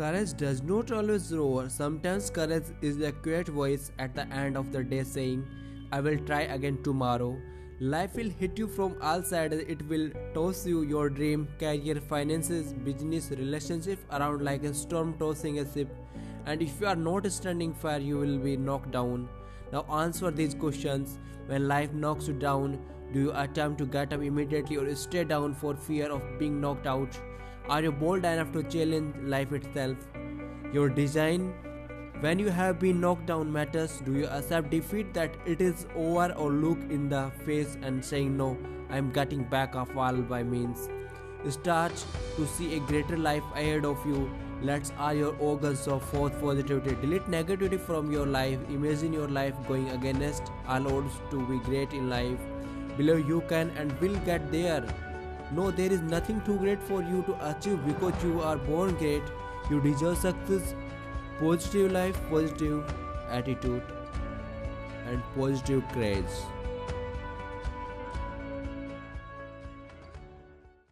Courage does not always roar. Sometimes courage is a quiet voice at the end of the day saying, I will try again tomorrow. Life will hit you from all sides. It will toss you your dream, career, finances, business, relationship around like a storm tossing a ship. And if you are not standing firm, you will be knocked down. Now answer these questions. When life knocks you down, do you attempt to get up immediately or stay down for fear of being knocked out? Are you bold enough to challenge life itself? Your design when you have been knocked down matters, do you accept defeat that it is over or look in the face and saying no, I am getting back up all by means? Start to see a greater life ahead of you. Let's all your organs of forth positivity. Delete negativity from your life. Imagine your life going against all odds to be great in life. Believe you can and will get there. No, there is nothing too great for you to achieve because you are born great. You deserve success, positive life, positive attitude, and positive grades.